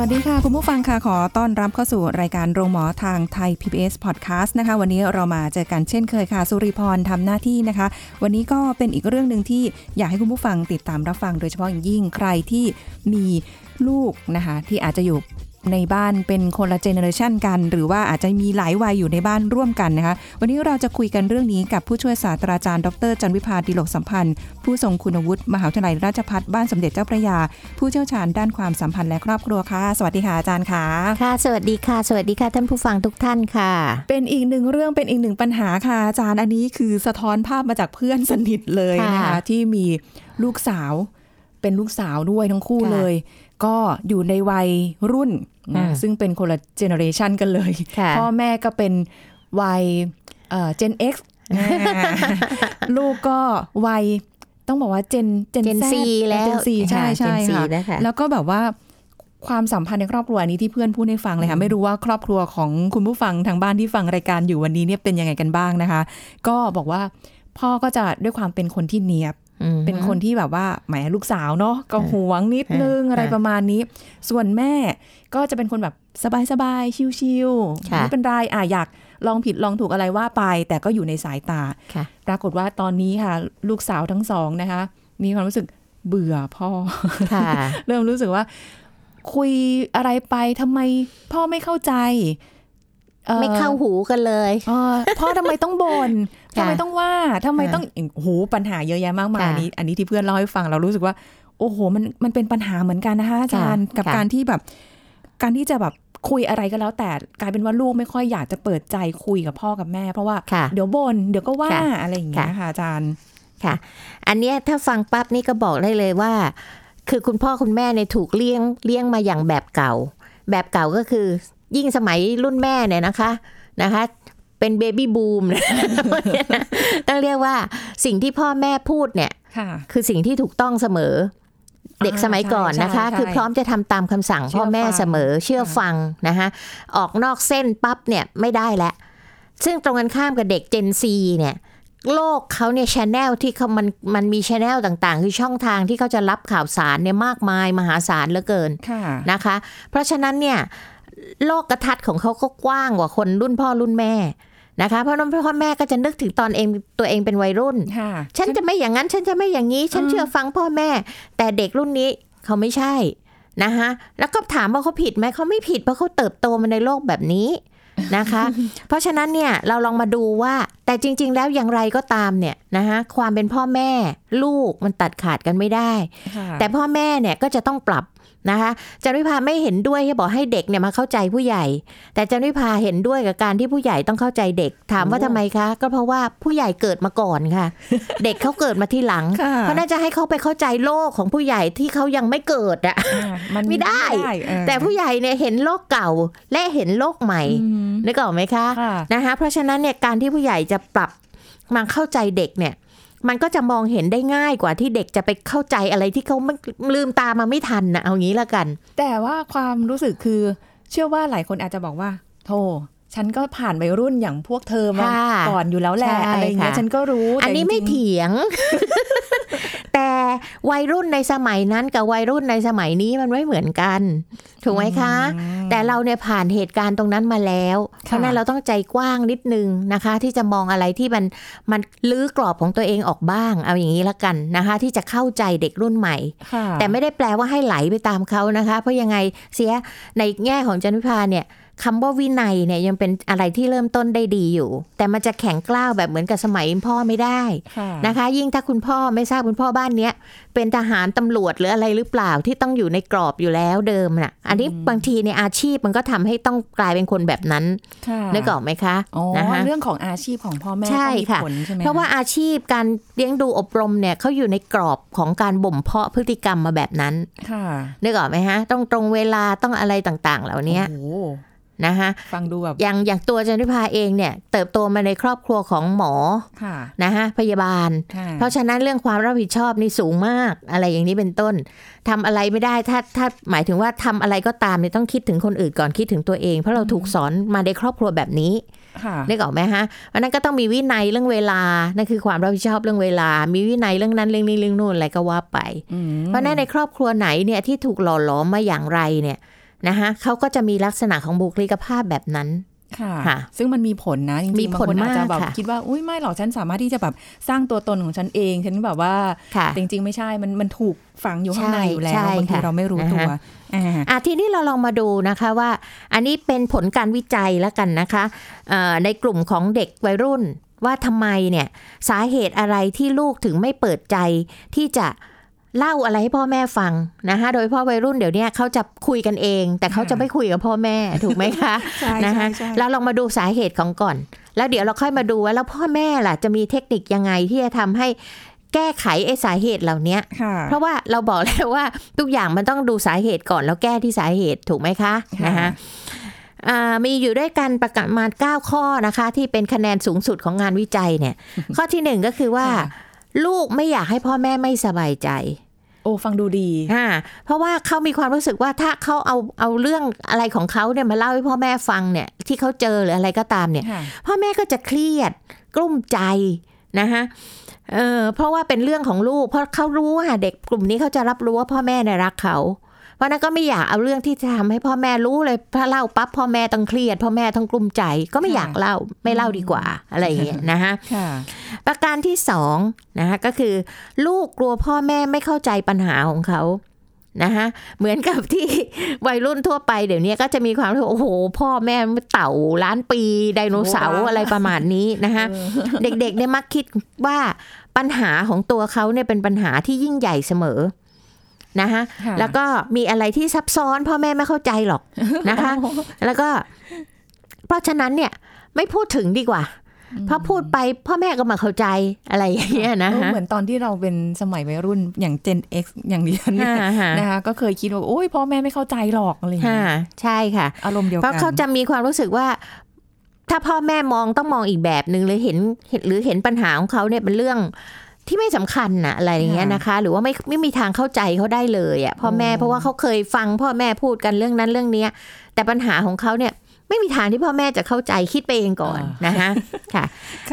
วัสดีค่ะ คุณผู้ฟังค่ะขอต้อนรับเข้าสู่รายการโรงหมอทางไทย PBS Podcast นะคะ วันนี้เรามาเจอกันเช่นเคยค่ะ สุริพรทำหน้าที่นะคะ วันนี้ก็เป็นอีกเรื่องหนึ่งที่อยากให้คุณผู้ฟังติดตามรับฟังโดยเฉพาะอย่างยิ่งใครที่มีลูกนะคะที่อาจจะอยู่ ในบ้านเป็นคนละเจเนอเรชันกัน หรือว่าอาจจะมีหลายวัยอยู่ในบ้านร่วมกันนะคะ วันนี้เราจะคุยกันเรื่องนี้กับผู้ช่วยศาสตราจารย์ ดรจันวิพาดิโลกสัมพันธ์ ผู้ทรงคุณวุฒิมหาวิทยาลัยราชภัฏบ้านสมเด็จเจ้าพระยา ผู้เชี่ยวชาญด้านความสัมพันธ์และครอบครัวค่ะ สวัสดีค่ะอาจารย์ค่ะค่ะ สวัสดีค่ะ สวัสดีค่ะท่านผู้ฟังทุกท่านค่ะ เป็นอีกหนึ่งเรื่องเป็นอีกหนึ่งปัญหาค่ะอาจารย์อันนี้คือสะท้อนภาพมาจากเพื่อนสนิทเลยนะคะค่ะที่มีลูกสาวเป็นลูกสาวด้วยทั้งคู่ค่ะเลย ก็อยู่ในวัยรุ่นนะอ่าซึ่งเป็นคนละเจเนอเรชันกันเลยค่ะพ่อแม่ก็เป็นวัยเอ่อ Gen X อ่าลูกก็วัยต้องบอกว่า Gen Gen Gen Z C แล้ว Gen C ใช่ค่ะใช่ Gen C ค่ะนะคะแล้วก็แบบว่าความสัมพันธ์ในครอบครัวอันนี้ที่เพื่อนพูดให้ฟังเลยค่ะ ไม่รู้ว่าครอบครัวของคุณผู้ฟังทางบ้านที่ฟังรายการอยู่วันนี้เนี่ยเป็นยังไงกันบ้างนะคะ ก็บอกว่าพ่อก็จะด้วยความเป็นคนที่เนียบอืม เป็นคนที่แบบว่าแหมลูกสาวเนาะก็หวงนิดนึงค่ะอะไรประมาณนี้ ส่วนแม่ก็จะเป็นคนแบบสบายๆชิวๆค่ะไม่เป็นไรอะอยากลองผิดลองถูกอะไรว่าไป แต่ก็อยู่ในสายตาค่ะปรากฏว่าตอนนี้ค่ะ ลูกสาวทั้งสองนะคะ มีความรู้สึกเบื่อพ่อค่ะเริ่มรู้สึกว่า คุยอะไรไปทำไมพ่อไม่เข้าใจอ่อไม่เข้าหูกันเลยเออพ่อทำไมต้องบน่นค่ะ ทำไมต้องว่าทำไมค่ะต้องโอ้โหปัญหาเยอะแยะมากมายค่ะอันนี้ อันนี้ที่เพื่อนเล่าให้ฟังเรารู้สึกว่า โอ้โห มันมันเป็นปัญหาเหมือนกันนะคะอาจารย์ค่ะกับค่ะการที่แบบ การที่จะแบบคุยอะไรก็แล้วแต่กลายเป็นว่าลูกไม่ค่อยอยากจะเปิดใจคุยกับพ่อกับแม่ เพราะว่าค่ะเดี๋ยวบน่นเดี๋ยวก็ว่าค่ะอะไรอย่างเงี้ยค่ะอาจารย์ค่ะ อันเนี้ยถ้าฟังปั๊บนี่ก็บอกได้เลยว่า คือคุณพ่อคุณแม่เนี่ยถูกเลี้ยงเลี้ยงมาอย่างแบบเก่า แบบเก่าก็คือ ยิ่งสมัยรุ่นแม่เนี่ยนะคะนะคะ เป็นเบบี้บูมต้องเรียกว่าสิ่งที่พ่อแม่พูดเนี่ยค่ะคือสิ่งที่ถูกต้องเสมอ เด็กสมัยก่อนนะคะใช่ใช่คือพร้อมจะทำตามคำสั่งเชื่พ่ออแม่ฟังเสมอเชื่อฟังนะคะออกนอกเส้นปั๊บเนี่ยไม่ได้แล้วซึ่งตรงกันข้ามกับเด็ก Gen Z เนี่ยโลกเขาเนี่ยชแนลที่เขามันมันมีชแนลต่างๆ คือช่องทางที่เขาจะรับข่าวสารเนี่ยมากมายมหาศาลเหลือเกินค่ะนะคะ เพราะฉะนั้นเนี่ยโลกกระทัดของเขาก็กว้างกว่าคนรุ่นพ่อรุ่นแม่ นะคะเพราะฉะนั้นพ่อแม่ก็จะนึกถึงตอนเองตัวเองเป็นวัยรุ่นค่ะฉันจะไม่อย่างนั้นฉันจะไม่อย่างนี้ ฉันเชื่อฟังพ่อแม่ แต่เด็กรุ่นนี้เขาไม่ใช่นะคะแล้วก็ถามว่าเขาผิดไหมเขาไม่ผิดเพราะเขาเติบโตมาในโลกแบบนี้นะคะ เพราะฉะนั้นเนี่ยเราลองมาดูว่า แต่จริง ๆ แล้วอย่างไรก็ตามเนี่ยนะคะความเป็นพ่อแม่ ลูกมันตัดขาดกันไม่ได้ค่ะแต่พ่อแม่เนี่ยก็จะต้องปรับ นะคะจันวิพาไม่เห็นด้วยที่บอกให้เด็กเนี่ยมาเข้าใจผู้ใหญ่ แต่จันวิพาเห็นด้วยกับการที่ผู้ใหญ่ต้องเข้าใจเด็ก ถามว่าโอ้ทำไมคะ ก็เพราะว่าผู้ใหญ่เกิดมาก่อนค่ะ เด็กเขาเกิดมาที่หลังค่ะเพราะน่าจะให้เขาไปเข้าใจโลกของผู้ใหญ่ที่เขายังไม่เกิดอะอ่ามันไม่ได้เออแต่ผู้ใหญ่เนี่ยเห็นโลกเก่าและเห็นโลกใหม่อืมนึกออกไหมคะค่ะนะคะเพราะฉะนั้นเนี่ยการที่ผู้ใหญ่จะปรับมาเข้าใจเด็กเนี่ย มันก็จะมองเห็นได้ง่ายกว่าที่เด็กจะไปเข้าใจอะไรที่เขาไม่ลืมตามาไม่ทันนะเอางี้ละกัน แต่ว่าความรู้สึกคือ เชื่อว่าหลายคนอาจจะบอกว่าโธ่ฉันก็ผ่านวัยรุ่นอย่างพวกเธอมาค่ะก่อนอยู่แล้วแหละใช่อะไรอย่างเงี้ยค่ะฉันก็รู้ อันนี้แต่ไม่จริงๆเถียงแต่ วัยรุ่นในสมัยนั้นกับวัยรุ่นในสมัยนี้มันไม่เหมือนกัน ถูกไหมคะ แต่เราเนี่ยผ่านเหตุการณ์ตรงนั้นมาแล้ว เพราะฉะนั้นเราต้องใจกว้างนิดนึงนะคะ ที่จะมองอะไรที่มันมันลื้อกรอบของตัวเองออกบ้าง เอาอย่างนี้ละกันนะคะ ที่จะเข้าใจเด็กรุ่นใหม่ค่ะแต่ไม่ได้แปลว่าให้ไหลไปตามเขานะคะ เพราะยังไงเสียในแง่ของจันวิพาเนี่ย คำว่าวินัยเนี่ยยังเป็นอะไรที่เริ่มต้นได้ดีอยู่ แต่มันจะแข็งกล้าวแบบเหมือนกับสมัยพ่อไม่ได้ค่ะนะคะ ยิ่งถ้าคุณพ่อไม่ทราบคุณพ่อบ้านเนี้ยเป็นทหารตำรวจหรืออะไรหรือเปล่าที่ต้องอยู่ในกรอบอยู่แล้วเดิมน่ะ อันนี้บางทีในอาชีพมันก็ทำให้ต้องกลายเป็นคนแบบนั้นค่ะนึกออกไหมคะอ๋อนะคะเรื่องของอาชีพของพ่อแม่ใช่ก็มีค่ะผลใช่ไหมเพราะว่าอาชีพการเลี้ยงดูอบรมเนี่ยเขาอยู่ในกรอบของการบ่มเพาะพฤติกรรมมาแบบนั้นค่ะนึกออกไหมฮะต้องตรงเวลาต้องอะไรต่างๆ เหล่านี้โอ้โห นะคะฟังดูแบบอย่างอย่างตัวจันทิพาเองเนี่ย เติบโตมาในครอบครัวของหมอค่ะนะคะพยาบาลค่ะเพราะฉะนั้นเรื่องความรับผิดชอบนี่สูงมากอะไรอย่างนี้เป็นต้นทำอะไรไม่ได้ถ้าถ้าหมายถึงว่าทำอะไรก็ตามเนี่ยต้องคิดถึงคนอื่นก่อนคิดถึงตัวเอง เพราะเราถูกสอนมาในครอบครัวแบบนี้ค่ะนึกออกไหมฮะเพราะนั้นก็ต้องมีวินัยเรื่องเวลา นั่นคือความรับผิดชอบเรื่องเวลา มีวินัยเรื่องนั้นเรื่องนี้เรื่องนู่นอะไรก็ว่าไปอืมเพราะฉะนั้นในครอบครัวไหนเนี่ยที่ถูกหล่อหลอมมาอย่างไรเนี่ย นะคะเขาก็จะมีลักษณะของบุคลิกภาพแบบนั้นค่ะค่ะซึ่งมันมีผลนะ จริงๆมีบางผลคนอาจจะมากแบบค่ะคิดว่า อุ้ยไม่หรอก ฉันสามารถที่จะแบบสร้างตัวตนของฉันเอง ฉันแบบว่าค่ะจริง ๆ ไม่ใช่ มันมันถูกฝังอยู่ข้างในใช่อยู่แล้วใช่บางทีค่ะเราไม่รู้ตัวนะคะอ่าอะทีนี้เราลองมาดูนะคะว่า อันนี้เป็นผลการวิจัยแล้วกันนะคะเอ่อในกลุ่มของเด็กวัยรุ่นว่าทำไมเนี่ยสาเหตุอะไรที่ลูกถึงไม่เปิดใจที่จะ เล่าอะไรให้พ่อแม่ฟังนะคะโดยเฉพ่อวัยรุ่นเดี๋ยวนี้เขาจะคุยกันเอง แต่เขาจะไม่คุยกับพ่อแม่ถูกไหมคะใช่นะใช่คะใช่เราลองมาดูสาเหตุของก่อน แล้วเดี๋ยวเราค่อยมาดูว่าแล้วพ่อแม่ล่ะจะมีเทคนิคยังไงที่จะทำให้แก้ไขไอ้สาเหตุเหล่านี้ค่ะเพราะว่าเราบอกแล้วว่าทุกอย่างมันต้องดูสาเหตุก่อนแล้วแก้ที่สาเหตุถูกไหมคะค่ะนะคะอ่ามีอยู่ด้วยกันประกาศมา9ข้อนะคะ ที่เป็นคะแนนสูงสุดของงานวิจัยเนี่ย ข้อที่หนึ่งก็คือว่าค่ะลูกไม่อยากให้พ่อแม่ไม่สบายใจ โอ้ฟังดูดีอ่าเพราะว่าเขามีความรู้สึกว่าถ้าเขาเอาเอาเรื่องอะไรของเขาเนี่ยมาเล่าให้พ่อแม่ฟังเนี่ยที่เขาเจอหรืออะไรก็ตามเนี่ยค่ะพ่อแม่ก็จะเครียด กลุ้มใจนะคะเออเพราะว่าเป็นเรื่องของลูก เพราะเขารู้ว่าเด็กกลุ่มนี้เขาจะรับรู้ว่าพ่อแม่เนี่ยรักเขา เพราะนั้นก็ไม่อยากเอาเรื่องที่จะทำให้พ่อแม่รู้เลยถ้าเล่าปั๊บพ่อแม่ต้องเครียด พ่อแม่ต้องกลุ้มใจก็ไม่อยากเล่าไม่เล่าดีกว่าอะไรอย่างเงี้ยนะคะค่ะประการที่สองนะคะก็คือ ลูกกลัวพ่อแม่ไม่เข้าใจปัญหาของเขานะคะเหมือนกับที่วัยรุ่นทั่วไปเดี๋ยวนี้ก็จะมีความรู้สึกโอ้โห พ่อแม่เต่าล้านปีไดโนเสาร์โบราณอะไรประมาณนี้นะคะเด็กๆเนี่ยมักคิดว่าปัญหาของตัวเขาเนี่ยเป็นปัญหาที่ยิ่งใหญ่เสมอ นะคะค่ะแล้วก็มีอะไรที่ซับซ้อนพ่อแม่ไม่เข้าใจหรอกนะคะ แล้วก็ เพราะฉะนั้นเนี่ย ไม่พูดถึงดีกว่าเพราะพูดไปพ่อแม่ก็มาเข้าใจอะไรอย่างเงี้ยนะเออฮะเหมือนตอนที่เราเป็นสมัยวัยรุ่นอย่าง Gen X อย่างดิฉันเนี่ยฮะฮะนะคะก็เคยคิดว่าโอ้ยพ่อแม่ไม่เข้าใจหรอกอะไรอย่างฮะเงี้ยใช่ค่ะ อารมณ์เดียวเพกัราะเขาจะมีความรู้สึกว่า ถ้าพ่อแม่มองต้องมองอีกแบบหนึ่งหรือเห็นเห็นหรือเห็นปัญหาของเขาเนี่ยเป็นเรื่อง ที่ไม่สำคัญนะอะไรอย่างเงี้ยนะคะ หรือว่าไม่ไม่มีทางเข้าใจเขาได้เลยอะพ่อแม่เพราะว่าเขาเคยฟังพ่อแม่พูดกันเรื่องนั้นเรื่องเนี้ย แต่ปัญหาของเขาเนี่ยไม่มีทางที่พ่อแม่จะเข้าใจคิดไปเองก่อนนะคะค่ะ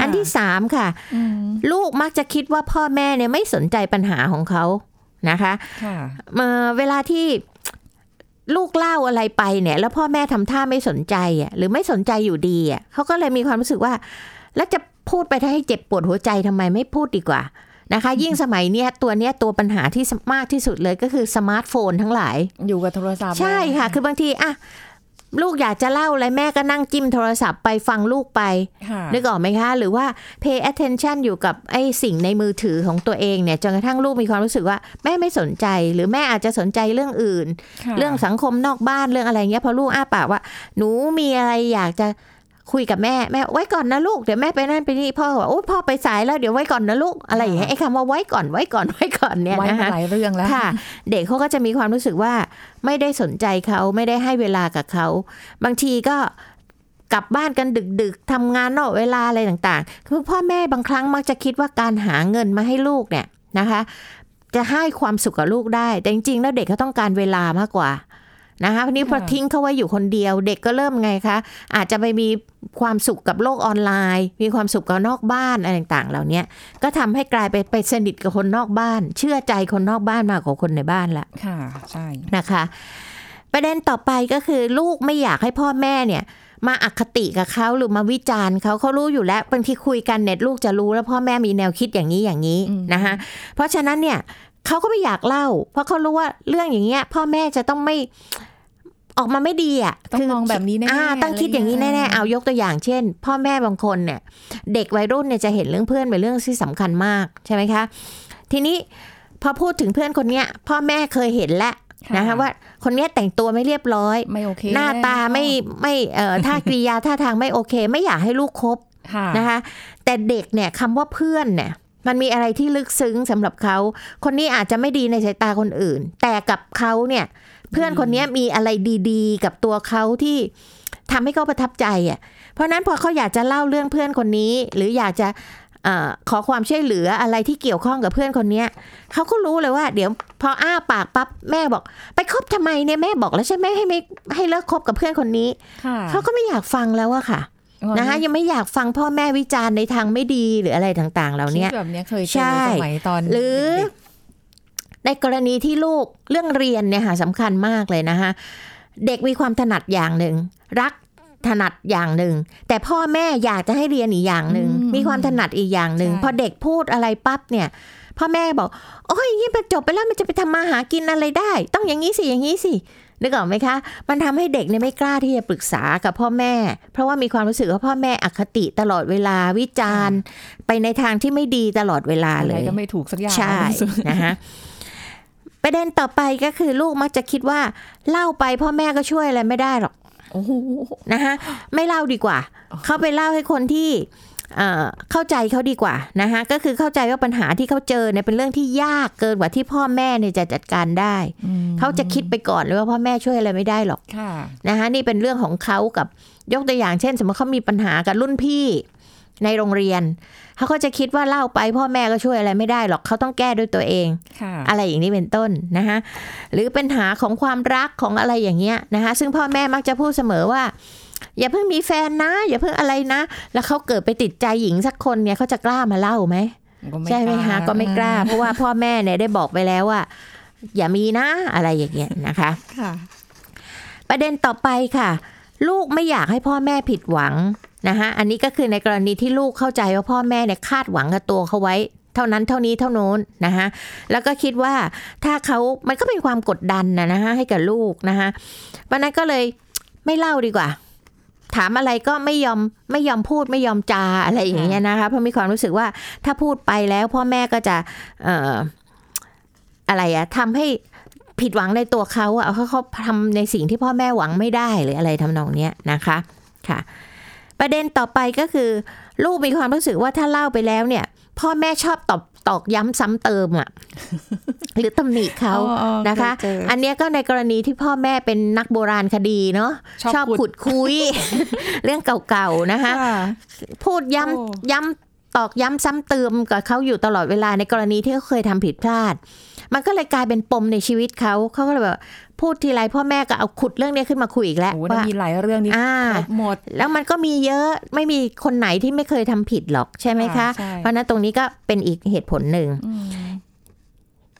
อันที่สามค่ะอืมลูกมักจะคิดว่าพ่อแม่เนี่ยไม่สนใจปัญหาของเขานะคะค่ะเอ่อเวลาที่ลูกเล่าอะไรไปเนี่ย แล้วพ่อแม่ทำท่าไม่สนใจอะหรือไม่สนใจอยู่ดีอะเขาก็เลยมีความรู้สึกว่า แล้วจะ พูดไปให้เจ็บปวดหัวใจทำไมไม่พูดดีกว่านะคะ ยิ่งสมัยเนี้ยตัวเนี้ยตัวปัญหาที่มากที่สุดเลยก็คือสมาร์ทโฟนทั้งหลาย อยู่กับโทรศัพท์ ใช่ค่ะ คือบางทีอะลูกอยากจะเล่าอะไรแม่ก็นั่งจิ้มโทรศัพท์ไปฟังลูกไปค่ะนึกออกไหมคะ หรือว่า pay attention อยู่กับไอ้สิ่งในมือถือของตัวเองเนี่ยจนกระทั่งลูกมีความรู้สึกว่าแม่ไม่สนใจ หรือแม่อาจจะสนใจเรื่องอื่นค่ะเรื่องสังคมนอกบ้านเรื่องอะไรเงี้ยพอลูกอ้าปากว่า หนูมีอะไรอยากจะ คุยกับแม่แม่ไว้ก่อนนะลูกเดี๋ยวแม่ไปนั่นไปนี่พ่อก็บอกโอ้พ่อไปสายแล้วเดี๋ยวไว้ก่อนนะลูกอะไรอย่างเงี้ยไอ้คำว่าไว้ก่อนไว้ก่อนไว้ก่อนเนี่ยไว้นะมาคะหลายเรื่องแล้วค่ะ เด็กเขาก็จะมีความรู้สึกว่าไม่ได้สนใจเขาไม่ได้ให้เวลากับเขา บางทีก็กลับบ้านกันดึกๆทำงานนอกเวลาอะไรต่างๆคือพ่อแม่บางครั้งมักจะคิดว่าการหาเงินมาให้ลูกเนี่ยนะคะ จะให้ความสุขกับลูกได้ แต่จริงๆแล้วเด็กเขาต้องการเวลามากกว่า นะคะทีนี้พอค่ะทิ้งเขาไว้อยู่คนเดียว เด็กก็เริ่มไงคะ อาจจะไปมีความสุขกับโลกออนไลน์ มีความสุขกับนอกบ้านอะไรต่างๆ เหล่านี้ก็ทำให้กลายไปไปสนิทกับคนนอกบ้าน เชื่อใจคนนอกบ้านมากกว่าคนในบ้านละค่ะใช่นะคะ ประเด็นต่อไปก็คือลูกไม่อยากให้พ่อแม่เนี่ยมาอคติกับเขาหรือมาวิจารณ์เขาเขารู้อยู่แล้วบางทีคุยกันเน็ตลูกจะรู้แล้วพ่อแม่มีแนวคิดอย่างนี้อย่างนี้อืมนะคะเพราะฉะนั้นเนี่ย เขาก็ไม่อยากเล่า เพราะเขารู้ว่าเรื่องอย่างเงี้ย พ่อแม่จะต้องไม่ออกมาไม่ดีอะต้องคืมองแบบนี้แน่ๆอ่าต้องคิดอย่างนี้อะไรอย่างเงี้แน่ยๆเอายกตัวอย่างเช่น พ่อแม่บางคนเนี่ย เด็กวัยรุ่นเนี่ยจะเห็นเรื่องเพื่อนเป็นเรื่องที่สำคัญมากใช่ไหมคะ ทีนี้พอพูดถึงเพื่อนคนเนี้ย พ่อแม่เคยเห็นแล้วนะคะว่าคนเนี้ยแต่งตัวไม่เรียบร้อยไม่โอเคหน้าตาไม่ไม่เอ่อท่ากริยาท่าทางไม่โอเค ไม่อยากให้ลูกคบค่ะนะคะ แต่เด็กเนี่ยคำว่าเพื่อนเนี่ย มันมีอะไรที่ลึกซึ้งสำหรับเขา คนนี้อาจจะไม่ดีในสายตาคนอื่น แต่กับเขาเนี่ย เพื่อนคนนี้มีอะไรดีๆ กับตัวเขาที่ทำให้เขาประทับใจอะ เพราะฉะนั้นพอเขาอยากจะเล่าเรื่องเพื่อนคนนี้ หรืออยากจะเออขอความช่วยเหลืออะไรที่เกี่ยวข้องกับเพื่อนคนเนี้ยเขาก็รู้เลยว่า เดี๋ยวพออ้าปากปั๊บแม่บอก ไปคบทำไมเนี่ยแม่บอกแล้วใช่ไหมให้ไม่ให้เลิกคบกับเพื่อนคนนี้ค่ะเขาก็ไม่อยากฟังแล้วอะค่ะ นะคะยังไม่อยากฟังพ่อแม่วิจารณ์ในทางไม่ดีหรืออะไรต่าง ๆ เหล่าเนี้ยคิดแบบเนี้ยเคยเจใช่อสมัยตอนหรือเด็กในกรณีที่ลูกเรื่องเรียนเนี่ยค่ะสำคัญมากเลยนะคะเด็กมีความถนัดอย่างหนึ่ง รักถนัดอย่างหนึ่ง แต่พ่อแม่อยากจะให้เรียนอีกอย่างหนึ่ง มีความถนัดอีกอย่างหนึ่งพอเด็กพูดอะไรปั๊บเนี่ย พ่อแม่บอก โอ้ยอย่างนี้มันจบไปแล้วมันจะไปทำมาหากินอะไรได้ ต้องอย่างนี้สิอย่างนี้สิ นึกออกไหมคะ มันทำให้เด็กเนี่ยไม่กล้าที่จะปรึกษากับพ่อแม่ เพราะว่ามีความรู้สึกว่าพ่อแม่อคติตลอดเวลาวิจารณ์ ไปในทางที่ไม่ดีตลอดเวลาๆเลอะไรยก็ไม่ถูกสักอย่างใช่นะคะประเด็นต่อไปก็คือลูกมักจะคิดว่าเล่าไปพ่อแม่ก็ช่วยอะไรไม่ได้หรอกโอ้โหนะคะไม่เล่าดีกว่า เขาไปเล่าให้คนที่ เอ่อเข้าใจเขาดีกว่านะคะก็คือเข้าใจว่าปัญหาที่เขาเจอเนี่ยเป็นเรื่องที่ยากเกินกว่าที่พ่อแม่เนี่ยจะจัดการได้อืมเขาจะคิดไปก่อนเลยว่าพ่อแม่ช่วยอะไรไม่ได้หรอกค่ะนะคะนี่เป็นเรื่องของเขากับยกตัวอย่างเช่น สมมติเขามีปัญหากับรุ่นพี่ในโรงเรียนเขาก็จะคิดว่าเล่าไปพ่อแม่ก็ช่วยอะไรไม่ได้หรอกเขาต้องแก้ด้วยตัวเองค่ะอะไรอย่างนี้เป็นต้นนะคะหรือปัญหาของความรักของอะไรอย่างเงี้ยนะคะซึ่งพ่อแม่มักจะพูดเสมอว่า อย่าเพิ่งมีแฟนนะ อย่าเพิ่งอะไรนะ แล้วเขาเกิดไปติดใจหญิงสักคนเนี่ยเขาจะกล้ามาเล่าไหมก็ใช่ไหมกล้าคะก็ไม่กล้า เพราะว่าพ่อแม่เนี่ยได้บอกไปแล้วว่า อย่ามีนะอะไรอย่างเงี้ยนะคะค่ะประเด็นต่อไปค่ะ ลูกไม่อยากให้พ่อแม่ผิดหวังนะคะอันนี้ก็คือในกรณีที่ลูกเข้าใจว่าพ่อแม่เนี่ยคาดหวังกับตัวเขาไว้ เท่านั้นเท่านี้เท่าโน้นนะคะแล้วก็คิดว่าถ้าเขามันก็เป็นความกดดันนะนะคะให้กับลูกนะคะวันนั้นก็เลยไม่เล่าดีกว่า ถามอะไรก็ไม่ยอมไม่ยอมพูดไม่ยอมจาอะไรอย่างเงี้ยนะคะเพราะมีความรู้สึกว่าถ้าพูดไปแล้วพ่อแม่ก็จะเอ่ออะไรอะทำให้ผิดหวังในตัวเขาอะเขาเขาทำในสิ่งที่พ่อแม่หวังไม่ได้หรืออะไรทำนองเนี้ยนะคะค่ะ ประเด็นต่อไปก็คือ ลูกมีความรู้สึกว่าถ้าเล่าไปแล้วเนี่ย พ่อแม่ชอบตอบ ตอกย้ำซ้ำเติมอะหรือตำหนิเขาอ๋ออ๋อนะคะเคยเจออัอันเนี้ยก็ในกรณีที่พ่อแม่เป็นนักโบราณคดีเนาะชอบขุขุดดคุย เรื่องเก่าๆนะคะค่ะพูดย้โอ้ำย้ำตอกย้ำซ้ำเติมกับเขาอยู่ตลอดเวลาในกรณีที่เขาเคยทำผิดพลาด มันก็เลยกลายเป็นปมในชีวิตเขาเขาก็เลยแบบ พูดทีไรพ่อแม่ก็เอาขุดเรื่องนี้ขึ้นมาคุยอีกแล้วโอ้โหว่ามีหลายเรื่องนี้อ่าครบหมด แล้วมันก็มีเยอะไม่มีคนไหนที่ไม่เคยทำผิดหรอกใช่ไหมคะค่ะใช่เพราะฉะนั้นตรงนี้ก็เป็นอีกเหตุผลหนึ่งอืม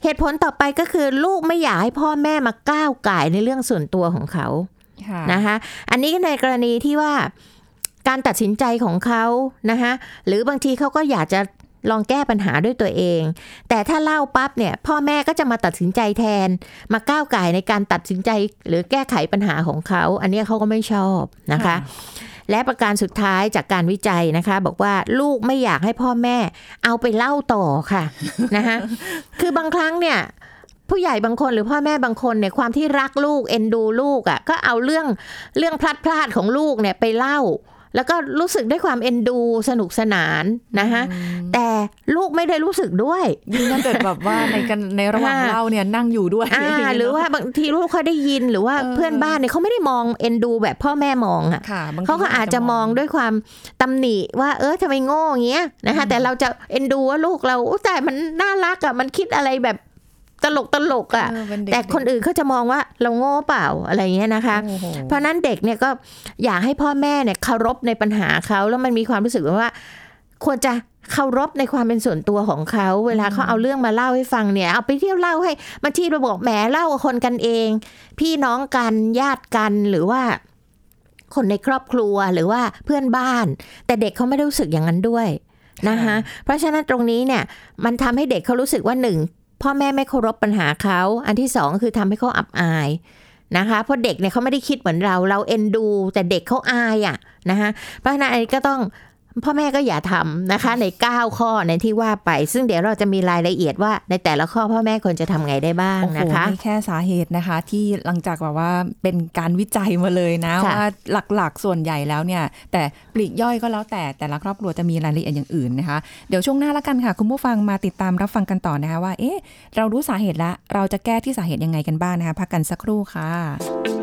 เหตุผลต่อไปก็คือลูกไม่อยากให้พ่อแม่มาก้าวไก่ายในเรื่องส่วนตัวของเขาค่ะนะคะ อันนี้ก็ในกรณีที่ว่าการตัดสินใจของเขานะคะหรือบางทีเขาก็อยากจะ ลองแก้ปัญหาด้วยตัวเอง แต่ถ้าเล่าปั๊บเนี่ยพ่อแม่ก็จะมาตัดสินใจแทน มาก้าวไก่ายในการตัดสินใจหรือแก้ไขปัญหาของเขา อันนี้เขาก็ไม่ชอบนะคะและประการสุดท้ายจากการวิจัยนะคะ บอกว่าลูกไม่อยากให้พ่อแม่เอาไปเล่าต่อค่ะนะคะคือบางครั้งเนี่ย ผู้ใหญ่บางคนหรือพ่อแม่บางคนเนี่ยความที่รักลูกเอ็นดูลูกอะ่ะก็เอาเรื่องเรื่องพลัดพลาดของลูกเนี่ยไปเล่า แล้วก็รู้สึกด้วยความเอ็นดู สนุกสนานนะคะแต่ ลูกไม่ได้รู้สึกด้วยยิ่งถ้าเกิดแบบว่าในกันในระหว่างอ่าเล่าเนี่ยนั่งอยู่ด้วยอ่าะไย่งเงี้ยหรือว่าเนะบางทีลูกเขาได้ยินหรือว่าเออเพื่อนบ้านเนี่ยเขาไม่ได้มองเอ็นดูแบบพ่อแม่มองอะค่ะบงทีเขาก็อาจจะมองด้วยความตำหนิว่าเออทำไมโง่อย่างเงี้ยนะคะแต่เราจะเอ็นดูว่าลูกเราอุ๊ยแต่มันน่ารักอะมันคิดอะไรแบบตลกตลกอะเเป็นเด็กแต่คนอื่นเขาจะมองว่าเราโง่เปล่าอะไรเงี้ยนะคะโอ้โหเพราะนั้นเด็กเนี่ยก็อยากให้พ่อแม่เนี่ยเคารพในปัญหาเขาแล้วมันมีความรู้สึกว่า ควรจะเคารพในความเป็นส่วนตัวของเขา เวลาเขาเอาเรื่องมาเล่าให้ฟังเนี่ย เอาไปเที่ยวเล่าให้บางทีเราบอกแหมเล่ากับคนกันเอง พี่น้องกันญาติกันหรือว่า คนในครอบครัวหรือว่าเพื่อนบ้าน แต่เด็กเขาไม่ได้รู้สึกอย่างนั้นด้วยนะคะเพราะฉะนั้นตรงนี้เนี่ย มันทำให้เด็กเขารู้สึกว่าหนึ่งพ่อแม่ไม่เคารพปัญหาเขาอันที่สองคือทำให้เขาอับอายนะคะเพราะเด็กเนี่ยเขาไม่ได้คิดเหมือนเราเราเอ็นดู แต่เด็กเขาอายอะนะคะเพราะฉะนั้นอันนี้ก็ต้อง พ่อแม่ก็อย่าทำนะคะ ใน 9 ข้อในที่ว่าไป ซึ่งเดี๋ยวเราจะมีรายละเอียดว่า ในแต่ละข้อพ่อแม่ควรจะทำไงได้บ้างโอ้โหนะคะนี่แค่สาเหตุนะคะ ที่หลังจากแบบว่าเป็นการวิจัยมาเลยนะค่ะว่าหลักๆส่วนใหญ่แล้วเนี่ย แต่ปลีกย่อยก็แล้วแต่แต่ละครอบครัวจะมีรายละเอียดอย่างอื่นนะคะ เดี๋ยวช่วงหน้าละกันค่ะ คุณผู้ฟังมาติดตามรับฟังกันต่อนะคะว่าเอ๊ะเรารู้สาเหตุแล้วเราจะแก้ที่สาเหตุยังไงกันบ้างนะคะพักกันสักครู่ค่ะ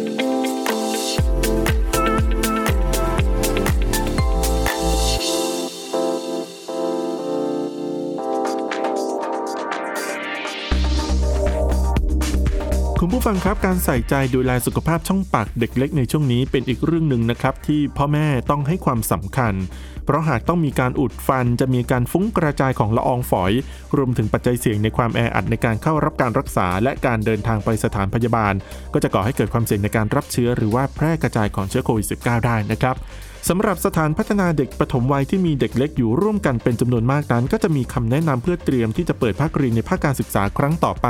คุณผู้ฟังครับการใส่ใจดูแลสุขภาพช่องปากเด็กเล็กในช่วงนี้เป็นอีกเรื่องหนึ่งนะครับที่พ่อแม่ต้องให้ความสำคัญ เพราะหากต้องมีการอุดฟันจะมีการฟุ้งกระจายของละอองฝอย รวมถึงปัจจัยเสี่ยงในความแออัดในการเข้ารับการรักษา และการเดินทางไปสถานพยาบาล ก็จะก่อให้เกิดความเสี่ยงในการรับเชื้อ หรือว่าแพร่กระจายของเชื้อโควิด -19 ได้นะครับ สำหรับสถานพัฒนาเด็กปฐมวัยที่มีเด็กเล็กอยู่ร่วมกันเป็นจำนวนมากนั้น ก็จะมีคำแนะนำเพื่อเตรียมที่จะเปิดภาคเรียนในภาคการศึกษาครั้งต่อไป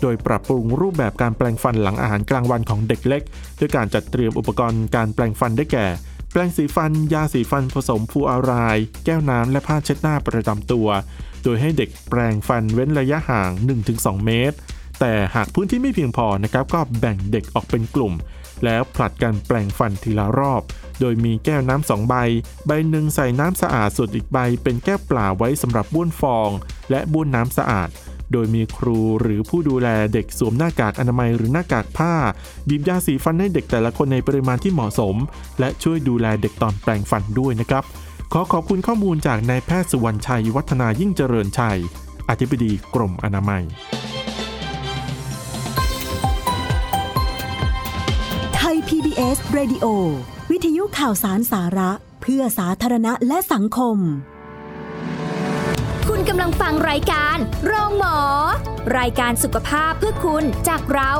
โดยปรับปรุงรูปแบบการแปลงฟันหลังอาหารกลางวันของเด็กเล็ก ด้วยการจัดเตรียมอุปกรณ์การแปลงฟันได้แก่ แปลงสีฟัน ยาสีฟันผสมฟูอาราย แก้วน้ำและผ้าเช็ดหน้าประจำตัว โดยให้เด็กแปลงฟันเว้นระยะห่าง 1-2 เมตร แต่หากพื้นที่ไม่เพียงพอนะครับก็แบ่งเด็กออกเป็นกลุ่ม แล้วผลัดกันแปลงฟันทีละรอบ โดยมีแก้วน้ำสองใบ ใบหนึ่งใส่น้ำสะอาดส่วนอีกใบ เป็นแก้วเปล่าไว้สำหรับบ้วนฟอง และบ้วนน้ำสะอาด โดยมีครูหรือผู้ดูแลเด็กสวมหน้ากากอนามัยหรือหน้ากากผ้าบีบยาสีฟันให้เด็กแต่ละคนในปริมาณที่เหมาะสม และช่วยดูแลเด็กตอนแปลงฟันด้วยนะครับ ขอขอบคุณข้อมูลจากนายแพทย์สุวรรณชัย วัฒนายิ่งเจริญชัย อธิบดีกรมอนามัย PBS Radio วิทยุข่าวสารสาระ เพื่อสาธารณะและสังคม คุณกำลังฟังรายการโรงหมอ รายการสุขภาพเพื่อคุณจากเรา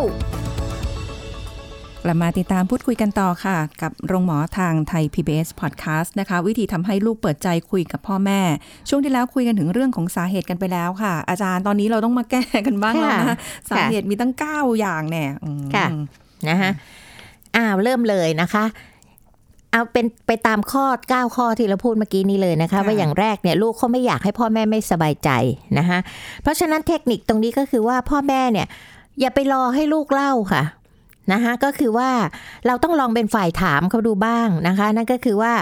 กลับมาติดตามพูดคุยกันต่อค่ะ กับโรงหมอทางไทย PBS Podcast นะคะ วิธีทำให้ลูกเปิดใจคุยกับพ่อแม่ ช่วงที่แล้วคุยกันถึงเรื่องของสาเหตุกันไปแล้วค่ะ อาจารย์ตอนนี้เราต้องมาแก้กันบ้างแล้วนะค่ะสาเหตุมีตั้ง 9 อย่างแน่อืมค่ะนะคะ อ้าวเริ่มเลยนะคะ เอาเป็นไปตามข้อ 9 ข้อที่เราพูดเมื่อกี้นี้เลยนะคะ ว่าอย่างแรกเนี่ยลูกเขาไม่อยากให้พ่อแม่ไม่สบายใจนะคะเพราะฉะนั้นเทคนิคตรงนี้ก็คือว่าพ่อแม่เนี่ย อย่าไปรอให้ลูกเล่าค่ะนะคะก็คือว่าเราต้องลองเป็นฝ่ายถามเขาดูบ้างนะคะ นั่นก็คือว่า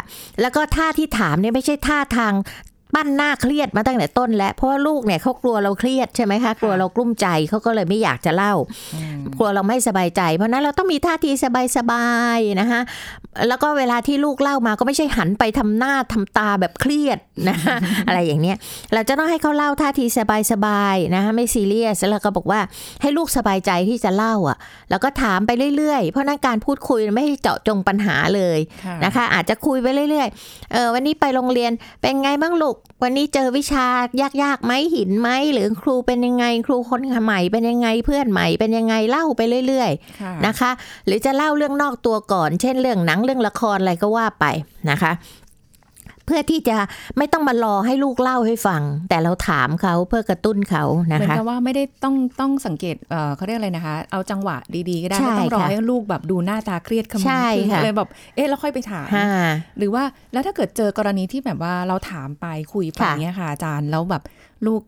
แล้วก็ท่าที่ถามเนี่ยไม่ใช่ท่าทาง ปั้นหน้าเครียดมาตั้งแต่ต้นแล้วเพราะว่าลูกเนี่ยเขากลัวเราเครียดใช่ไหมคะกลัวเรากลุ้มใจเขาก็เลยไม่อยากจะเล่า กลัวเราไม่สบายใจ เพราะฉะนั้นเราต้องมีท่าทีสบายๆนะคะแล้วก็เวลาที่ลูกเล่ามาก็ไม่ใช่หันไปทำหน้าทำตาแบบเครียดนะคะอะไรอย่างเนี้ยเราจะต้องให้เขาเล่าท่าทีสบายๆนะคะไม่ซีเรียสแล้วก็บอกว่าให้ลูกสบายใจที่จะเล่าอะ แล้วก็ถามไปเรื่อยๆ เพราะฉะนั้นการพูดคุยไม่ให้เจาะจงปัญหาเลยค่ะนะคะ อาจจะคุยไปเรื่อยๆเออวันนี้ไปโรงเรียนเป็นไงบ้างลูกวันนี้เจอวิชายากๆไหมหินไหมหรือครูเป็นยังไง ครูคนใหม่เป็นยังไงเพื่อนใหม่เป็นยังไงเล่าไปเรื่อยๆค่ะนะคะ หรือจะเล่าเรื่องนอกตัวก่อน เช่นเรื่องหนังเรื่องละครอะไรก็ว่าไปนะคะ เพื่อที่จะไม่ต้องมารอให้ลูกเล่าให้ฟัง แต่เราถามเขาเพื่อกระตุ้นเขาเหนะมือนคะกับว่าไม่ได้ต้องต้องสังเกตเอ่อเขาเรียกอะไรนะคะ เอาจังหวะดีๆก็ได้ใช่ไม่ต้องรอค่ะให้ลูกแบบดูหน้าตาเครียดขมึนใช่ขึ้นค่ะเลยแบบเอ๊ะแล้วค่อยไปถามฮ่าหรือว่าแล้วถ้าเกิดเจอกรณีที่แบบว่าเราถามไปคุยไปค่ะเงี้ยค่ะอาจารย์แล้วแบบลูก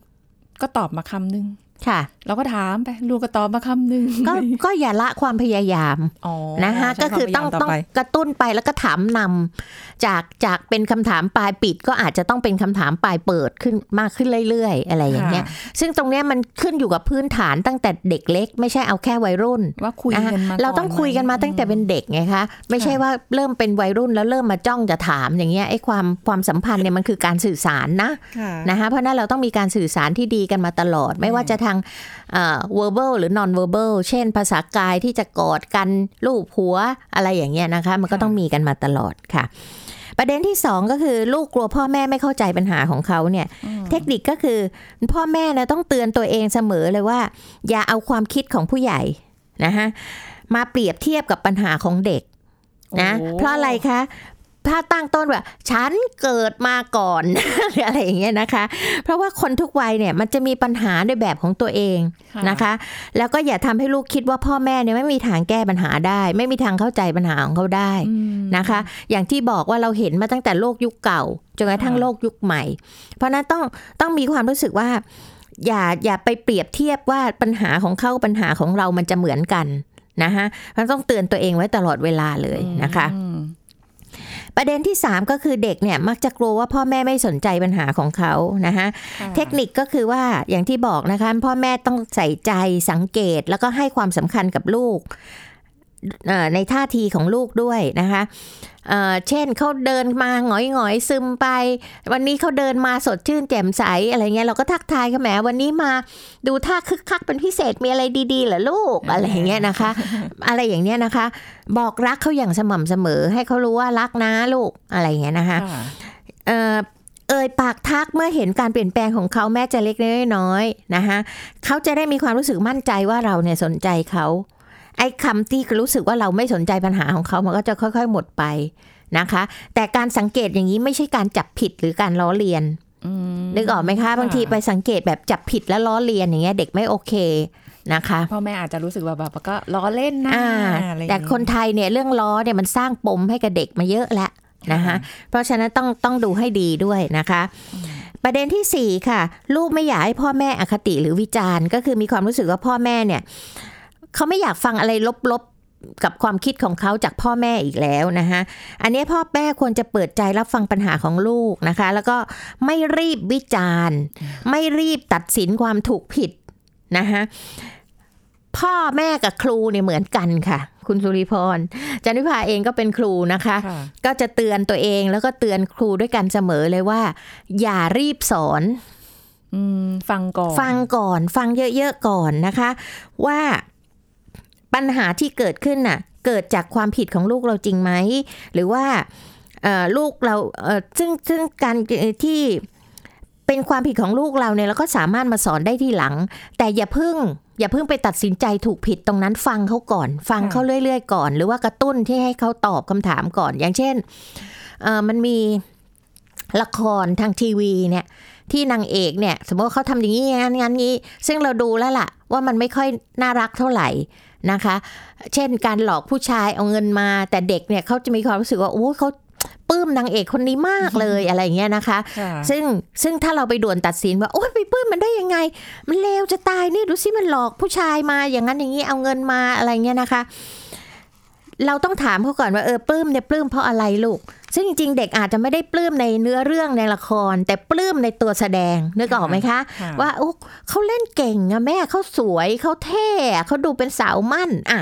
ก็ตอบมาคำนึงค่ะ เราก็ถามไปลูกก็ตอบมาคำนึงก็ก็อย่าละความพยายามอ๋อนะคะใช้ก็คือต้องวามพยายามต้องไปกระตุ้นไปแล้วก็ถามนำจากจากเป็นคำถามปลายปิด ก็อาจจะต้องเป็นคำถามปลายเปิดขึ้นมากขึ้นเรื่อยๆ อะไรอย่างเงี้ยค่ะซึ่งตรงเนี้ยมันขึ้นอยู่กับพื้นฐานตั้งแต่เด็กเล็ก ไม่ใช่เอาแค่วัยรุ่นว่าคุยนะคะกันมาเราต้องคุยกันมาตั้งแต่เป็นเด็กไงคะไม่ใช่ว่าเริ่มเป็นวัยรุ่นแล้วเริ่มมาจ้องจะถามอย่างเงี้ยไอ้ความความสัมพันธ์เนี่ยมันคือการสื่อสารนะค่ะนะคะเพราะฉะนั้นเราต้องมีการสื่อสารที่ดีกันมาตลอด ไม่ว่าจะทางเอ่อ verbal หรือ non verbal เช่น ภาษากายที่จะกอดกันลูบหัวอะไรอย่างเงี้ยนะคะ มันก็ต้องมีกันมาตลอดค่ะ ประเด็นที่สองก็คือลูกกลัวพ่อแม่ไม่เข้าใจปัญหาของเขาเนี่ย เทคนิคก็คือพ่อแม่นะต้องเตือนตัวเองเสมอเลยว่า อย่าเอาความคิดของผู้ใหญ่นะคะมาเปรียบเทียบกับปัญหาของเด็กนะโอ้เพราะอะไรคะ ถ้าตั้งต้นว่าฉันเกิดมาก่อนหรืออะไรอย่างเงี้ยนะคะ เพราะว่าคนทุกวัยเนี่ยมันจะมีปัญหาในแบบของตัวเองนะคะ แล้วก็อย่าทำให้ลูกคิดว่าพ่อแม่เนี่ยไม่มีทางแก้ปัญหาได้ ไม่มีทางเข้าใจปัญหาของเขาได้นะคะ อย่างที่บอกว่าเราเห็นมาตั้งแต่โลกยุคเก่าจนกระทั่งโลกยุคใหม่ เพราะฉะนั้นต้องต้องมีความรู้สึกว่าอย่าอย่าไปเปรียบเทียบว่าปัญหาของเขาปัญหาของเรามันจะเหมือนกันนะคะมันต้องเตือนตัวเองไว้ตลอดเวลาเลยนะคะอืม ประเด็นที่ 3 ก็คือเด็กเนี่ยมักจะกลัวว่าพ่อแม่ไม่สนใจปัญหาของเขานะคะเทคนิคก็คือว่าอย่างที่บอกนะคะพ่อแม่ต้องใส่ใจสังเกตแล้วก็ให้ความสำคัญกับลูกเอ่อ ในท่าทีของลูกด้วยนะคะเอ่อเช่นเขาเดินมาหงอยหงอยๆซึมไป วันนี้เขาเดินมาสดชื่นแจ่มใสอะไรเงี้ยเราก็ทักทายเขาแหมวันนี้มาดูท่าคึกคักเป็นพิเศษมีอะไรดีๆเหรอลูกอะไรอย่างเงี้ยนะคะ อะไรอย่างเนี้ยนะคะ บอกรักเขาอย่างสม่ำเสมอ ให้เขารู้ว่ารักนะลูกอะไรอย่างเงี้ยนะคะค่ะเอ่อเอ่ยปากทักเมื่อเห็นการเปลี่ยนแปลงของเขาแม้จะเล็กน้อยๆนะคะเขาจะได้มีความรู้สึกมั่นใจว่าเราเนี่ยสนใจเขา ไอ้คำที่รู้สึกว่าเราไม่สนใจปัญหาของเขามันก็จะค่อย ๆ หมดไปนะคะ แต่การสังเกตอย่างนี้ไม่ใช่การจับผิดหรือการล้อเลียนอืมนึกออกไหมคะบางทีไปสังเกตแบบจับผิดแล้วล้อเลียนอย่างเงี้ยเด็กไม่โอเคนะคะพ่อแม่อาจจะรู้สึกว่าแบบก็ล้อเล่นนะอ่าอะไรอย่างแต่งี้คนไทยเนี่ยเรื่องล้อเนี่ยมันสร้างปมให้กับเด็กมาเยอะแล้วนะคะเพราะฉะนั้นต้องต้องดูให้ดีด้วยนะคะ ประเด็นที่สี่ค่ะ ลูกไม่อยากให้พ่อแม่อคติหรือวิจารณ์ ก็คือมีความรู้สึกว่าพ่อแม่เนี่ย เขาไม่อยากฟังอะไรลบๆกับความคิดของเขาจากพ่อแม่อีกแล้วนะคะอันนี้พ่อแม่ควรจะเปิดใจรับฟังปัญหาของลูกนะคะ แล้วก็ไม่รีบวิจารณ์ ไม่รีบตัดสินความถูกผิดนะคะพ่อแม่กับครูเนี่ยเหมือนกันค่ะ คุณสุริพรจันวิภาเองก็เป็นครูนะคะค่ะก็จะเตือนตัวเองแล้วก็เตือนครูด้วยกันเสมอเลยว่า อย่ารีบสอนอืมฟังก่อน ฟังก่อน ฟังเยอะๆก่อนนะคะ ว่า ปัญหาที่เกิดขึ้นน่ะ เกิดจากความผิดของลูกเราจริงไหม หรือว่าลูกเราซึ่งซึ่งการที่เป็นความผิดของลูกเราเนี่ยเราก็สามารถมาสอนได้ที่หลัง แต่อย่าเพิ่ง อย่าเพิ่งไปตัดสินใจถูกผิดตรงนั้นฟังเขาก่อน ฟังเขาเรื่อย ๆ ก่อน หรือว่ากระตุ้นที่ให้เขาตอบคำถามก่อน อย่างเช่นมันมีละครทางทีวีเนี่ยที่นางเอกเนี่ย สมมติเขาทำอย่างนี้งั้นงั้นนี้ ซึ่งเราดูแล้วล่ะ ว่ามันไม่ค่อยน่ารักเท่าไหร่ นะคะ เช่นการหลอกผู้ชายเอาเงินมา แต่เด็กเนี่ยเขาจะมีความรู้สึกว่าโอ้เขาปลื้มนางเอกคนนี้มากเลยอะไรอย่างเงี้ยนะคะค่ะซึ่งซึ่งถ้าเราไปด่วนตัดสินว่าโอ๊ยไปปลื้มมันได้ยังไง มันเลวจะตายนี่ดูสิมันหลอกผู้ชายมาอย่างนั้นอย่างนี้เอาเงินมาอะไรเงี้ยนะคะ เราต้องถามเขาก่อนว่าเออปลื้มเนี่ยปลื้มเพราะอะไรลูก ซึ่งจริงๆ เด็กอาจจะไม่ได้ปลื้มในเนื้อเรื่องในละคร แต่ปลื้มในตัวแสดงนึกออกไหมคะค่ะว่าโอ้เขาเล่นเก่งอะแม่เขาสวยเขาเท่อะเขาดูเป็นสาวมั่นอะ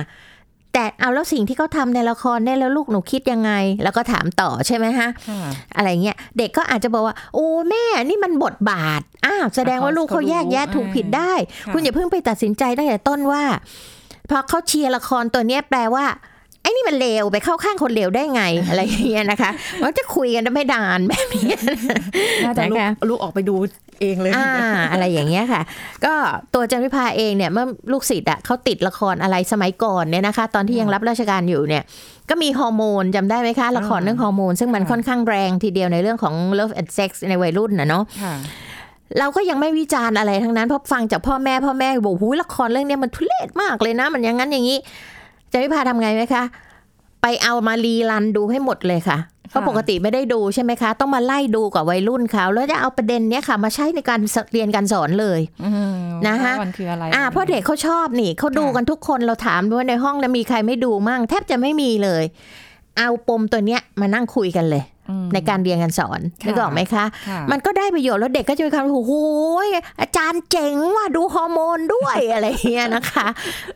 แต่เอาแล้วสิ่งที่เขาทำในละครเนี่ยแล้วลูกหนูคิดยังไง แล้วก็ถามต่อใช่ไหมฮะค่ะอะไรเงี้ยเด็กก็อาจจะบอกว่า โอ้แม่นี่มันบทบาทอ้าวแสดงว่าลูกเขาแยกแยะถูกผิดได้ค่ะคุณอย่าเพิ่งไปตัดสินใจตั้งแต่ต้นว่าพอเขาเชียร์ละครตัวเนี้ยแปลว่า ไอ้นี่มันเลวไปเข้าข้างคนเลวได้ไงอะไรอย่างเงี้ยนะคะมันจะคุยกันได้ไม่นานแบบนี้น่าจะลูกนะคะลูกออกไปดูเองเลยอ่าอะไรอย่างเงี้ยค่ะ ก็ตัวจันวิภาเองเนี่ยเมื่อลูกศิษย์อะเขาติดละครอะไรสมัยก่อนเนี่ยนะคะ ตอนที่ยังรับราชการอยู่เนี่ยก็มีฮอร์โมนจำได้ไหมคะ ละครเรื่องฮอร์โมน ซึ่งมันค่อนข้างแรงทีเดียวในเรื่องของ love and sex ในวัยรุ่นนะเนาะค่ะเราก็ยังไม่วิจารณ์อะไรทั้งนั้นเพราะฟังจากพ่อแม่พ่อแม่บอกหูยละครเรื่องเนี้ยมันทุเรศมากเลยนะ มันอย่างนั้นอย่างนี้ จันวิภาทำไงไหมคะ ไปเอามารีรันดูให้หมดเลยค่ะเพราะปกติไม่ได้ดูใช่ไหมคะ ต้องมาไล่ดูกับวัยรุ่นเขาแล้วจะเอาประเด็นเนี้ยค่ะ มาใช้ในการเรียนการสอนเลยอืมนะคะว่ามันคืออะไรอ่าเพราะเด็กเขาชอบนี่เขาดูกันทุกคนเราถามด้วยในห้องแล้วมีใครไม่ดูมั่งแทบจะไม่มีเลย เอาปมตัวเนี้ยมานั่งคุยกันเลยอืมในการเรียนการสอนค่ะนึกออกไหมคะค่ะมันก็ได้ประโยชน์แล้วเด็กก็จะมีความรู้สึกโอ้โหอาจารย์เจ๋งว่ะดูฮอร์โมนด้วยอะไรอย่างเงี้ยนะคะ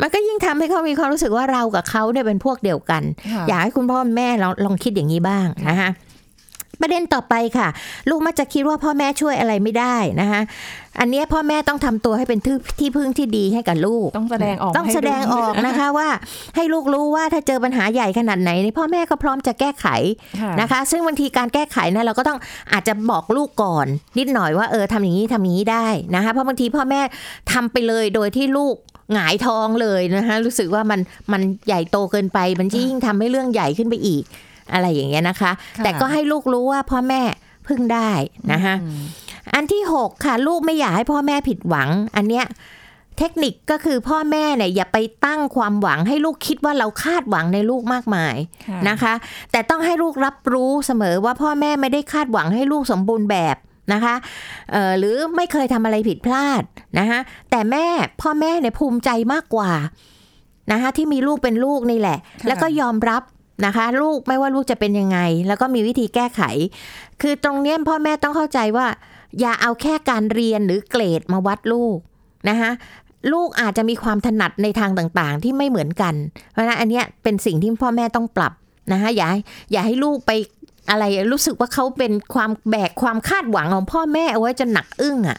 มันก็ยิ่งทำให้เขามีความรู้สึกว่าเรากับเขาเนี่ยเป็นพวกเดียวกันค่ะอยากให้คุณพ่อแม่ลองลองคิดอย่างนี้บ้างนะคะ ประเด็นต่อไปค่ะ ลูกมักจะคิดว่าพ่อแม่ช่วยอะไรไม่ได้นะคะอันเนี้ยพ่อแม่ต้องทำตัวให้เป็นที่ที่พึ่งที่ดีให้กับลูก ต้องแสดงออกต้องให้แสดงออกนะคะว่า ให้ลูกรู้ว่าถ้าเจอปัญหาใหญ่ขนาดไหนเนี่ยพ่อแม่ก็พร้อมจะแก้ไขค่ะนะคะ ซึ่งบางทีการแก้ไขนะเราก็ต้องอาจจะบอกลูกก่อน นิดหน่อยว่าเออทำอย่างนี้ทำอย่างนี้ได้นะคะเพราะบางทีพ่อแม่ทำไปเลยโดยที่ลูกหงายท้องเลยนะคะรู้สึกว่ามันมันใหญ่โตเกินไปมันจะยิ่งทำให้เรื่องใหญ่ขึ้นไปอีก อะไรอย่างเงี้ยนะคะค่ะแต่ก็ให้ลูกรู้ว่าพ่อแม่พึ่งได้นะคะอืมอันที่6ค่ะ ลูกไม่อยากให้พ่อแม่ผิดหวัง อันเนี้ยเทคนิคก็คือพ่อแม่เนี่ยอย่าไปตั้งความหวังให้ลูกคิดว่าเราคาดหวังในลูกมากมายค่ะนะคะ แต่ต้องให้ลูกรับรู้เสมอว่าพ่อแม่ไม่ได้คาดหวังให้ลูกสมบูรณ์แบบนะคะเอ่อหรือไม่เคยทำอะไรผิดพลาดนะคะแต่แม่พ่อแม่เนี่ยภูมิใจมากกว่านะคะที่มีลูกเป็นลูกนี่แหละค่ะแล้วก็ยอมรับ นะคะ ลูกไม่ว่าลูกจะเป็นยังไง แล้วก็มีวิธีแก้ไข คือตรงเนี้ยพ่อแม่ต้องเข้าใจว่า อย่าเอาแค่การเรียนหรือเกรดมาวัดลูกนะคะลูกอาจจะมีความถนัดในทางต่างๆ ที่ไม่เหมือนกัน เพราะฉะนั้นอันเนี้ยเป็นสิ่งที่พ่อแม่ต้องปรับนะคะอย่าให้อย่าให้ลูกไปอะไรรู้สึกว่าเขาเป็นความแบกความคาดหวังของพ่อแม่เอาไว้จนหนักอึ้งอะ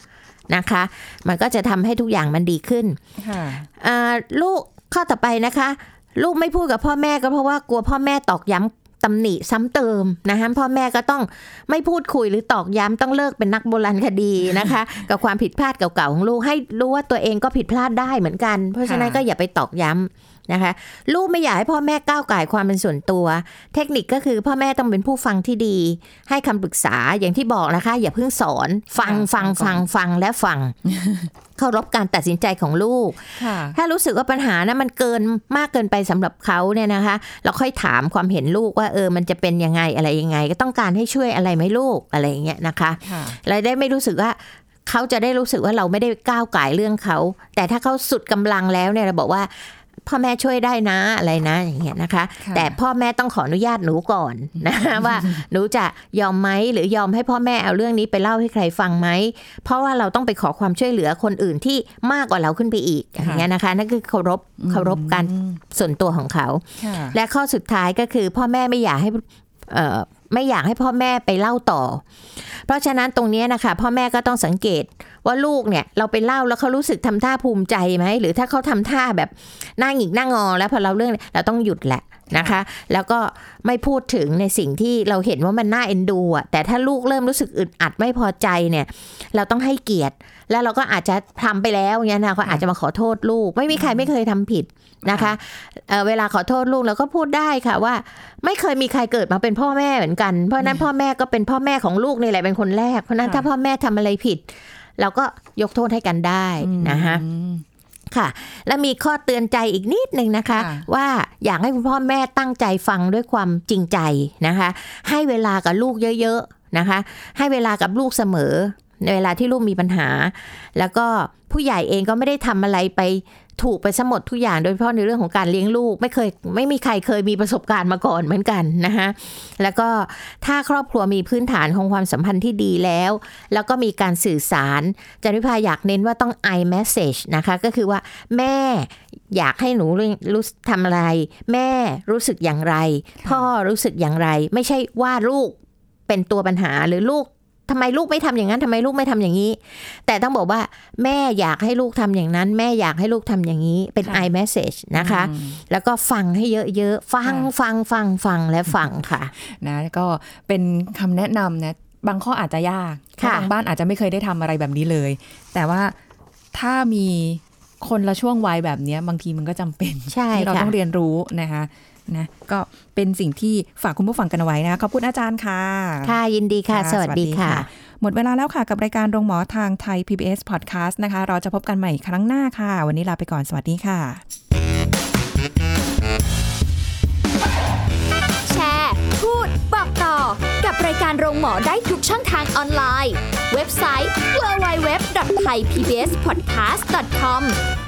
นะคะ มันก็จะทำให้ทุกอย่างมันดีขึ้นค่ะอ่าลูกข้อต่อไปนะคะ ลูกไม่พูดกับพ่อแม่ก็เพราะว่ากลัวพ่อแม่ตอกย้ำตำหนิซ้ำเติมนะคะพ่อแม่ก็ต้องไม่พูดคุยหรือตอกย้ำต้องเลิกเป็นนักโบราณคดีนะคะ กับความผิดพลาดเก่าๆของลูกให้รู้ว่าตัวเองก็ผิดพลาดได้เหมือนกัน เพราะฉะนั้นก็อย่าไปตอกย้ำ นะคะ ลูกไม่อยากให้พ่อแม่ก้าวไก่ายความเป็นส่วนตัว เทคนิคก็คือพ่อแม่ต้องเป็นผู้ฟังที่ดี ให้คำปรึกษาอย่างที่บอกนะคะ อย่าเพิ่งสอนฟังฟังฟังฟังและฟังเคารพการตัดสินใจของลูกค่ะถ้ารู้สึกว่าปัญหานะมันเกินมากเกินไปสำหรับเขาเนี่ยนะคะ เราค่อยถามความเห็นลูกว่าเออมันจะเป็นยังไงอะไรยังไง ก็ต้องการให้ช่วยอะไรไหมลูกอะไรอย่างเงี้ยนะคะค่ะเราได้ไม่รู้สึกว่าเขาจะได้รู้สึกว่าเราไม่ได้ก้าวไก่ายเรื่องเขา แต่ถ้าเขาสุดกำลังแล้วเนี่ยเราบอกว่า พ่อแม่ช่วยได้นะอะไรนะอย่างเงี้ยนะคะค่ะแต่พ่อแม่ต้องขออนุญาตหนูก่อนนะว่าหนูจะยอมไหมหรือยอมให้พ่อแม่เอาเรื่องนี้ไปเล่าให้ใครฟังไหมเพราะว่าเราต้องไปขอความช่วยเหลือคนอื่นที่มากกว่าเราขึ้นไปอีกอย่างเงี้ยนะคะนั่นคือเคารพเคารพการอืมส่วนตัวของเขาค่ะและข้อสุดท้ายก็คือพ่อแม่ไม่อยากให้เอ่อไม่อยากให้พ่อแม่ไปเล่าต่อ เพราะฉะนั้นตรงเนี้ยนะคะ พ่อแม่ก็ต้องสังเกต ว่าลูกเนี่ยเราไปเล่าแล้วเขารู้สึกทำท่าภูมิใจไหมหรือถ้าเขาทำท่าแบบหน้าหงิกหน้างอ แล้วพอเราเรื่องเราต้องหยุดแหละนะคะ แล้วก็ไม่พูดถึงในสิ่งที่เราเห็นว่ามันน่าเอ็นดูอะแต่ถ้าลูกเริ่มรู้สึกอึดอัดไม่พอใจเนี่ย เราต้องให้เกียรติ แล้วเราก็อาจจะทำไปแล้วเงี้ยนะก็อาจจะมาขอโทษลูก ไม่มีใครไม่เคยทำผิดนะคะเอ่อเวลาขอโทษลูกเราก็พูดได้ค่ะว่า ไม่เคยมีใครเกิดมาเป็นพ่อแม่เหมือนกัน เพราะฉะนั้นพ่อแม่ก็เป็นพ่อแม่ของลูกนี่แหละเป็นคนแรก เพราะฉะนั้นค่ะถ้าพ่อแม่ทำอะไรผิด เราก็ยกโทษให้กันได้นะคะอืมค่ะ แล้วมีข้อเตือนใจอีกนิดนึงนะคะค่ะว่าอยากให้คุณพ่อแม่ตั้งใจฟังด้วยความจริงใจนะคะ ให้เวลากับลูกเยอะๆนะคะ ให้เวลากับลูกเสมอในเวลาที่ลูกมีปัญหา แล้วก็ผู้ใหญ่เองก็ไม่ได้ทำอะไรไป ถูกไปสมดทุกอย่างโดยเฉพาะในเรื่องของการเลี้ยงลูก ไม่เคยไม่มีใครเคยมีประสบการณ์มาก่อนเหมือนกันนะคะแล้วก็ถ้าครอบครัวมีพื้นฐานของความสัมพันธ์ที่ดีแล้ว แล้วก็มีการสื่อสารจันวิภาอยากเน้นว่าต้อง i message นะคะ ก็คือว่าแม่อยากให้หนูรู้ทำอะไร แม่รู้สึกอย่างไร พ่อรู้สึกอย่างไร ไม่ใช่ว่าลูกเป็นตัวปัญหาหรือลูก ทำไมลูกไม่ทำอย่างนั้นทำไมลูกไม่ทำอย่างนี้ แต่ต้องบอกว่า แม่อยากให้ลูกทำอย่างนั้น แม่อยากให้ลูกทำอย่างนี้ เป็นค่ะ i message นะคะอืมแล้วก็ฟังให้เยอะๆ ฟังค่ะฟังฟังฟังและฟังค่ะ นะก็เป็นคำแนะนำนะบางข้ออาจจะยากเพราะค่ะบางบ้านอาจจะไม่เคยได้ทำอะไรแบบนี้เลย แต่ว่าถ้ามีคนละช่วงวัยแบบเนี้ยบางทีมันก็จำเป็นใช่ที่เราค่ะต้องเรียนรู้นะคะ นะก็เป็นสิ่งที่ฝากคุณผู้ฟังกันเอาไว้นะ ขอบคุณอาจารย์ค่ะ ค่ะ ยินดีค่ะ สวัสดีค่ะ หมดเวลาแล้วค่ะกับรายการโรงหมอทางไทย PBS Podcast นะคะ เราจะพบกันใหม่ครั้งหน้าค่ะ วันนี้ลาไปก่อนสวัสดีค่ะ แชร์ พูด บอกต่อ กับรายการโรงหมอได้ทุกช่องทางออนไลน์ เว็บไซต์ www.thaipbspodcast.com แอป